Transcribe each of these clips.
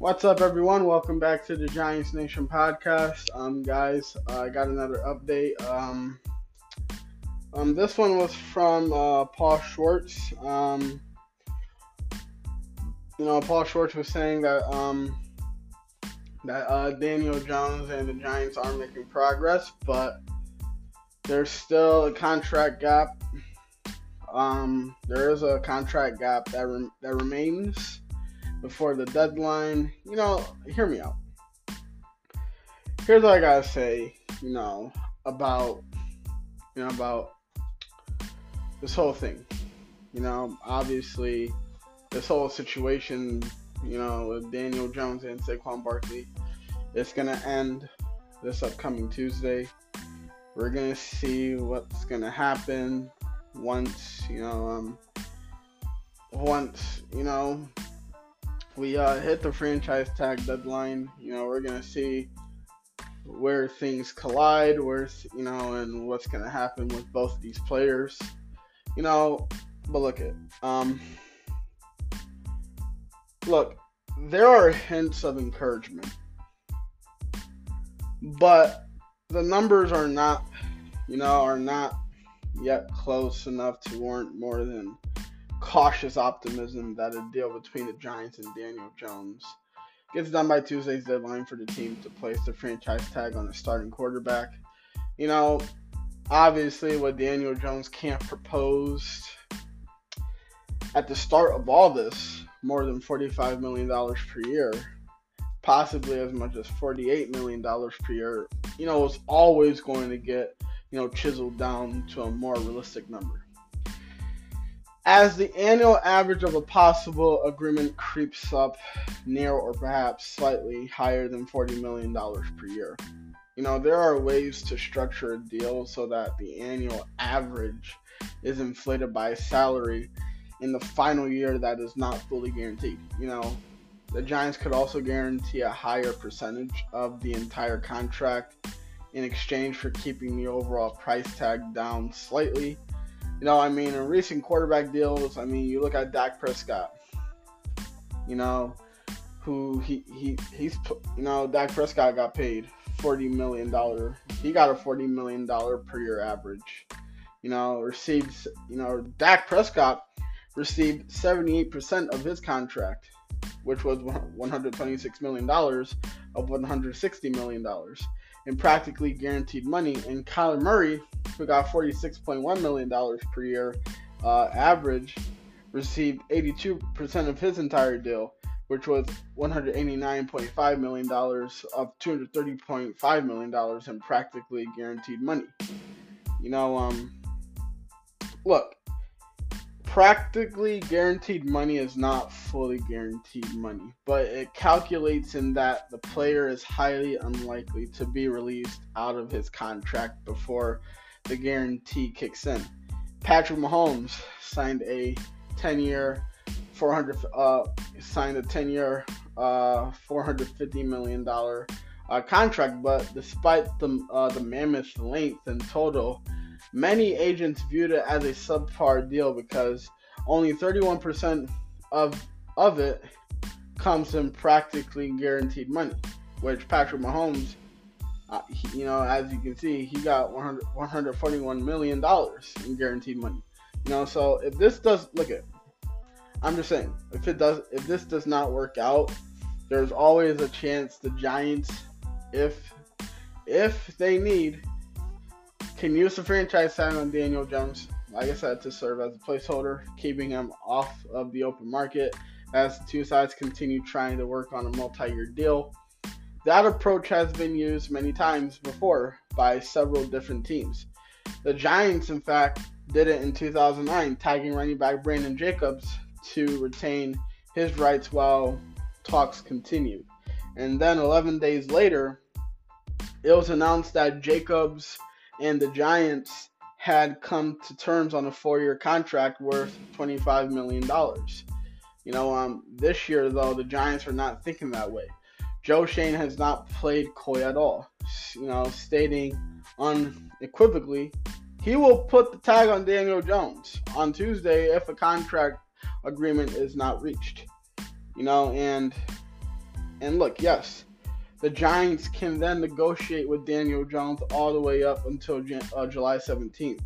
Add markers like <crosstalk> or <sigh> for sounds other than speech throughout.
What's up, everyone? Welcome back to the Giants Nation podcast. Um, guys, I got another update. Um, um, this one was from uh, Paul Schwartz. Um, you know, Paul Schwartz was saying that um, that uh, Daniel Jones and the Giants are making progress, but there's still a contract gap. Um, there is a contract gap that re- that remains before the deadline. You know, hear me out. Here's what I gotta say, you know, about you know about this whole thing. You know, obviously this whole situation, you know, with Daniel Jones and Saquon Barkley, it's gonna end this upcoming Tuesday. We're gonna see what's gonna happen once, you know, um, once, you know, we uh, hit the franchise tag deadline. You know, we're gonna see where things collide, where you know, and what's gonna happen with both these players. You know, but look at um, look, there are hints of encouragement, but the numbers are not, you know, are not yet close enough to warrant more than cautious optimism that a deal between the Giants and Daniel Jones gets done by Tuesday's deadline for the team to place the franchise tag on the starting quarterback. You know, obviously, what Daniel Jones can't propose at the start of all this more than $45 million per year, possibly as much as $48 million per year, you know, is always going to get, you know, chiseled down to a more realistic number. As the annual average of a possible agreement creeps up near or perhaps slightly higher than $40 million per year. You know, there are ways to structure a deal so that the annual average is inflated by salary in the final year that is not fully guaranteed. You know, the Giants could also guarantee a higher percentage of the entire contract in exchange for keeping the overall price tag down slightly you know, I mean, in recent quarterback deals, I mean, you look at Dak Prescott. You know, who he he he's you know Dak Prescott got paid forty million dollar. He got a forty million dollar per year average. You know, received you know Dak Prescott received seventy eight percent of his contract, which was one hundred twenty six million dollars of one hundred sixty million dollars in practically guaranteed money, and Kyler Murray, who got $46.1 million per year uh, average, received 82% of his entire deal, which was $189.5 million of $230.5 million in practically guaranteed money. You know, um, look, practically guaranteed money is not fully guaranteed money, but it calculates in that the player is highly unlikely to be released out of his contract before the guarantee kicks in. Patrick Mahomes signed a 10-year 400 uh, signed a 10-year uh, 450 million dollar uh, contract, but despite the uh, the mammoth length and total Many agents viewed it as a subpar deal because only 31% of of it comes in practically guaranteed money, which Patrick Mahomes, uh, he, you know, as you can see, he got 100, 141 million dollars in guaranteed money. You know, so if this does look at, I'm just saying, if it does, if this does not work out, there's always a chance the Giants, if if they need, can use the franchise tag on Daniel Jones, like I said, to serve as a placeholder, keeping him off of the open market as the two sides continue trying to work on a multi year deal. That approach has been used many times before by several different teams. The Giants, in fact, did it in 2009, tagging running back Brandon Jacobs to retain his rights while talks continued. And then 11 days later, it was announced that Jacobs and the Giants had come to terms on a four-year contract worth $25 million. You know, um, this year though, the Giants are not thinking that way. Joe Schoen has not played coy at all. You know, stating unequivocally, he will put the tag on Daniel Jones on Tuesday if a contract agreement is not reached. You know, and And look, yes, the Giants can then negotiate with Daniel Jones all the way up until uh, July 17th.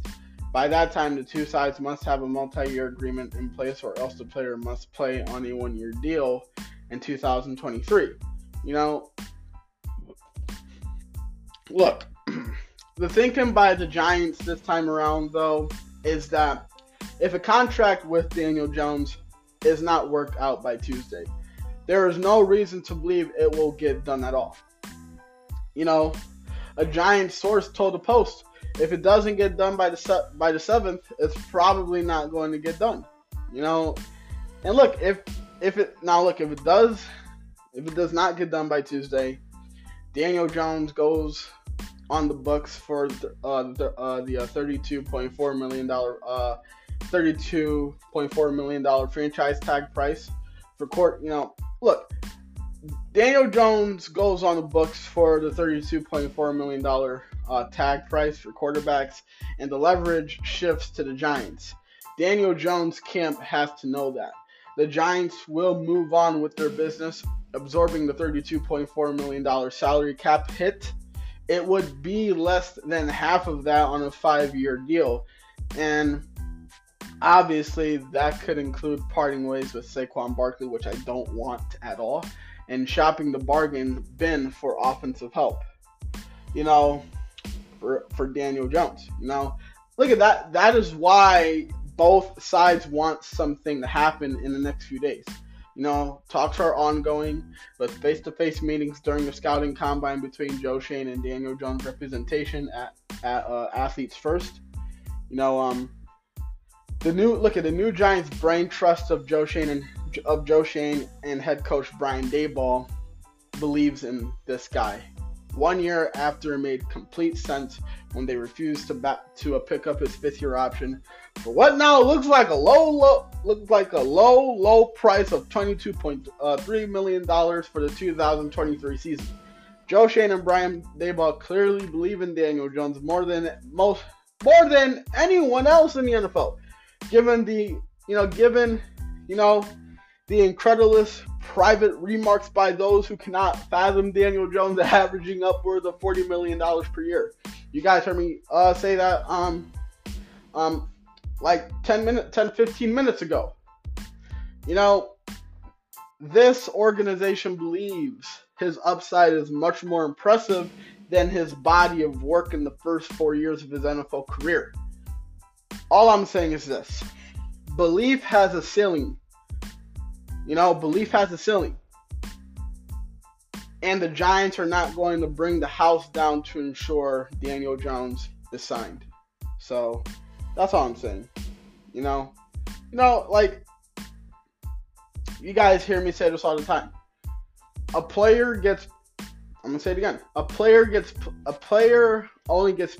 By that time, the two sides must have a multi year agreement in place, or else the player must play on a one year deal in 2023. You know, look, <clears throat> the thinking by the Giants this time around, though, is that if a contract with Daniel Jones is not worked out by Tuesday, there is no reason to believe it will get done at all. You know, a giant source told the Post if it doesn't get done by the se- by the seventh, it's probably not going to get done. You know, and look if if it now look if it does if it does not get done by Tuesday, Daniel Jones goes on the books for uh, the uh, the uh, 32.4 million dollar uh 32.4 million dollar franchise tag price for court. You know, look, Daniel Jones goes on the books for the 32.4 million dollar uh, tag price for quarterbacks, and the leverage shifts to the Giants. Daniel Jones' camp has to know that. The Giants will move on with their business, absorbing the $32.4 million salary cap hit. It would be less than half of that on a five year deal. And obviously, that could include parting ways with Saquon Barkley, which I don't want at all, and shopping the bargain bin for offensive help. You know, for for Daniel Jones. You know, look at that. That is why both sides want something to happen in the next few days. You know, talks are ongoing, but face-to-face meetings during the scouting combine between Joe Schoen and Daniel Jones representation at, at uh, Athletes First. You know, um, the new look at the new Giants brain trust of Joe Schoen and of Joe Schoen and head coach Brian Daboll believes in this guy one year after it made complete sense when they refused to back to uh, pick up his fifth year option for what now looks like a low low looks like a low low price of 22.3 uh, million dollars for the 2023 season. Joe Schoen and Brian Daboll clearly believe in Daniel Jones more than most more than anyone else in the NFL. Given the you know given you know the incredulous private remarks by those who cannot fathom Daniel Jones <laughs> averaging upwards of $40 million per year. You guys heard me uh, say that um, um, like 10 minutes, 10, 15 minutes ago. You know, this organization believes his upside is much more impressive than his body of work in the first four years of his NFL career. All I'm saying is this belief has a ceiling you know, belief has a ceiling. And the Giants are not going to bring the house down to ensure Daniel Jones is signed. So that's all I'm saying. You know, you know, like you guys hear me say this all the time. A player gets I'm gonna say it again. A player gets a player only gets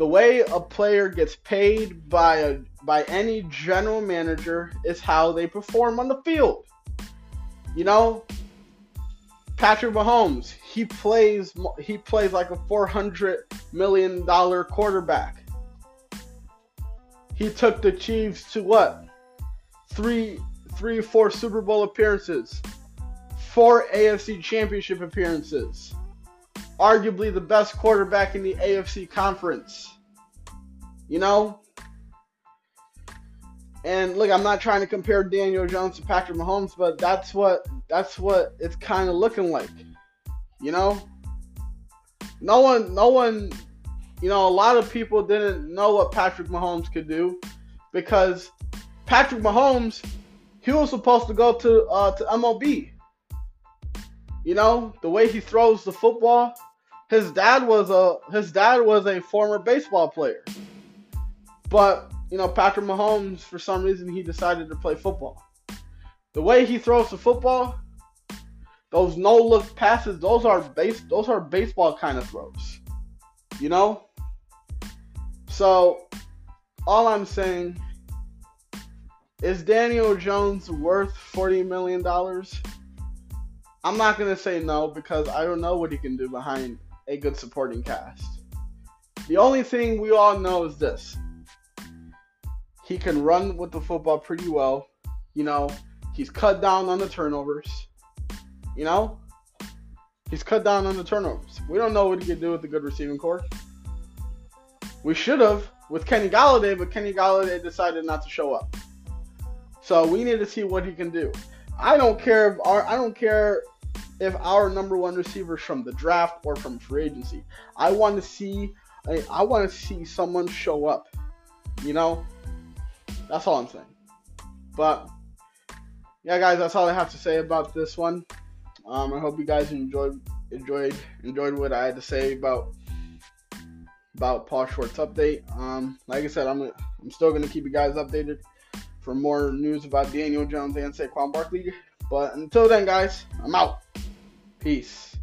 the way a player gets paid by a by any general manager is how they perform on the field. You know, Patrick Mahomes, he plays he plays like a 400 million dollar quarterback. He took the Chiefs to what? Three three four Super Bowl appearances. Four AFC championship appearances. Arguably the best quarterback in the AFC conference. You know, and look, I'm not trying to compare Daniel Jones to Patrick Mahomes, but that's what that's what it's kind of looking like. You know, no one, no one, you know, a lot of people didn't know what Patrick Mahomes could do because Patrick Mahomes, he was supposed to go to uh, to MLB. You know, the way he throws the football, his dad was a his dad was a former baseball player, but you know, Patrick Mahomes, for some reason, he decided to play football. The way he throws the football, those no look passes, those are base those are baseball kind of throws. You know? So all I'm saying is Daniel Jones worth $40 million? I'm not going to say no because I don't know what he can do behind a good supporting cast. The only thing we all know is this he can run with the football pretty well. You know, he's cut down on the turnovers. You know, He's cut down on the turnovers. We don't know what he can do with a good receiving corps. We should have with Kenny Golladay, but Kenny Golladay decided not to show up. So we need to see what he can do. I don't care if our I don't care if our number one receivers from the draft or from free agency. I want to see I, I want to see someone show up. You know, that's all I'm saying. But yeah, guys, that's all I have to say about this one. Um, I hope you guys enjoyed enjoyed enjoyed what I had to say about about Paul Schwartz update. Um, like I said, I'm I'm still gonna keep you guys updated for more news about Daniel Jones and Saquon Barkley. But until then, guys, I'm out. Peace.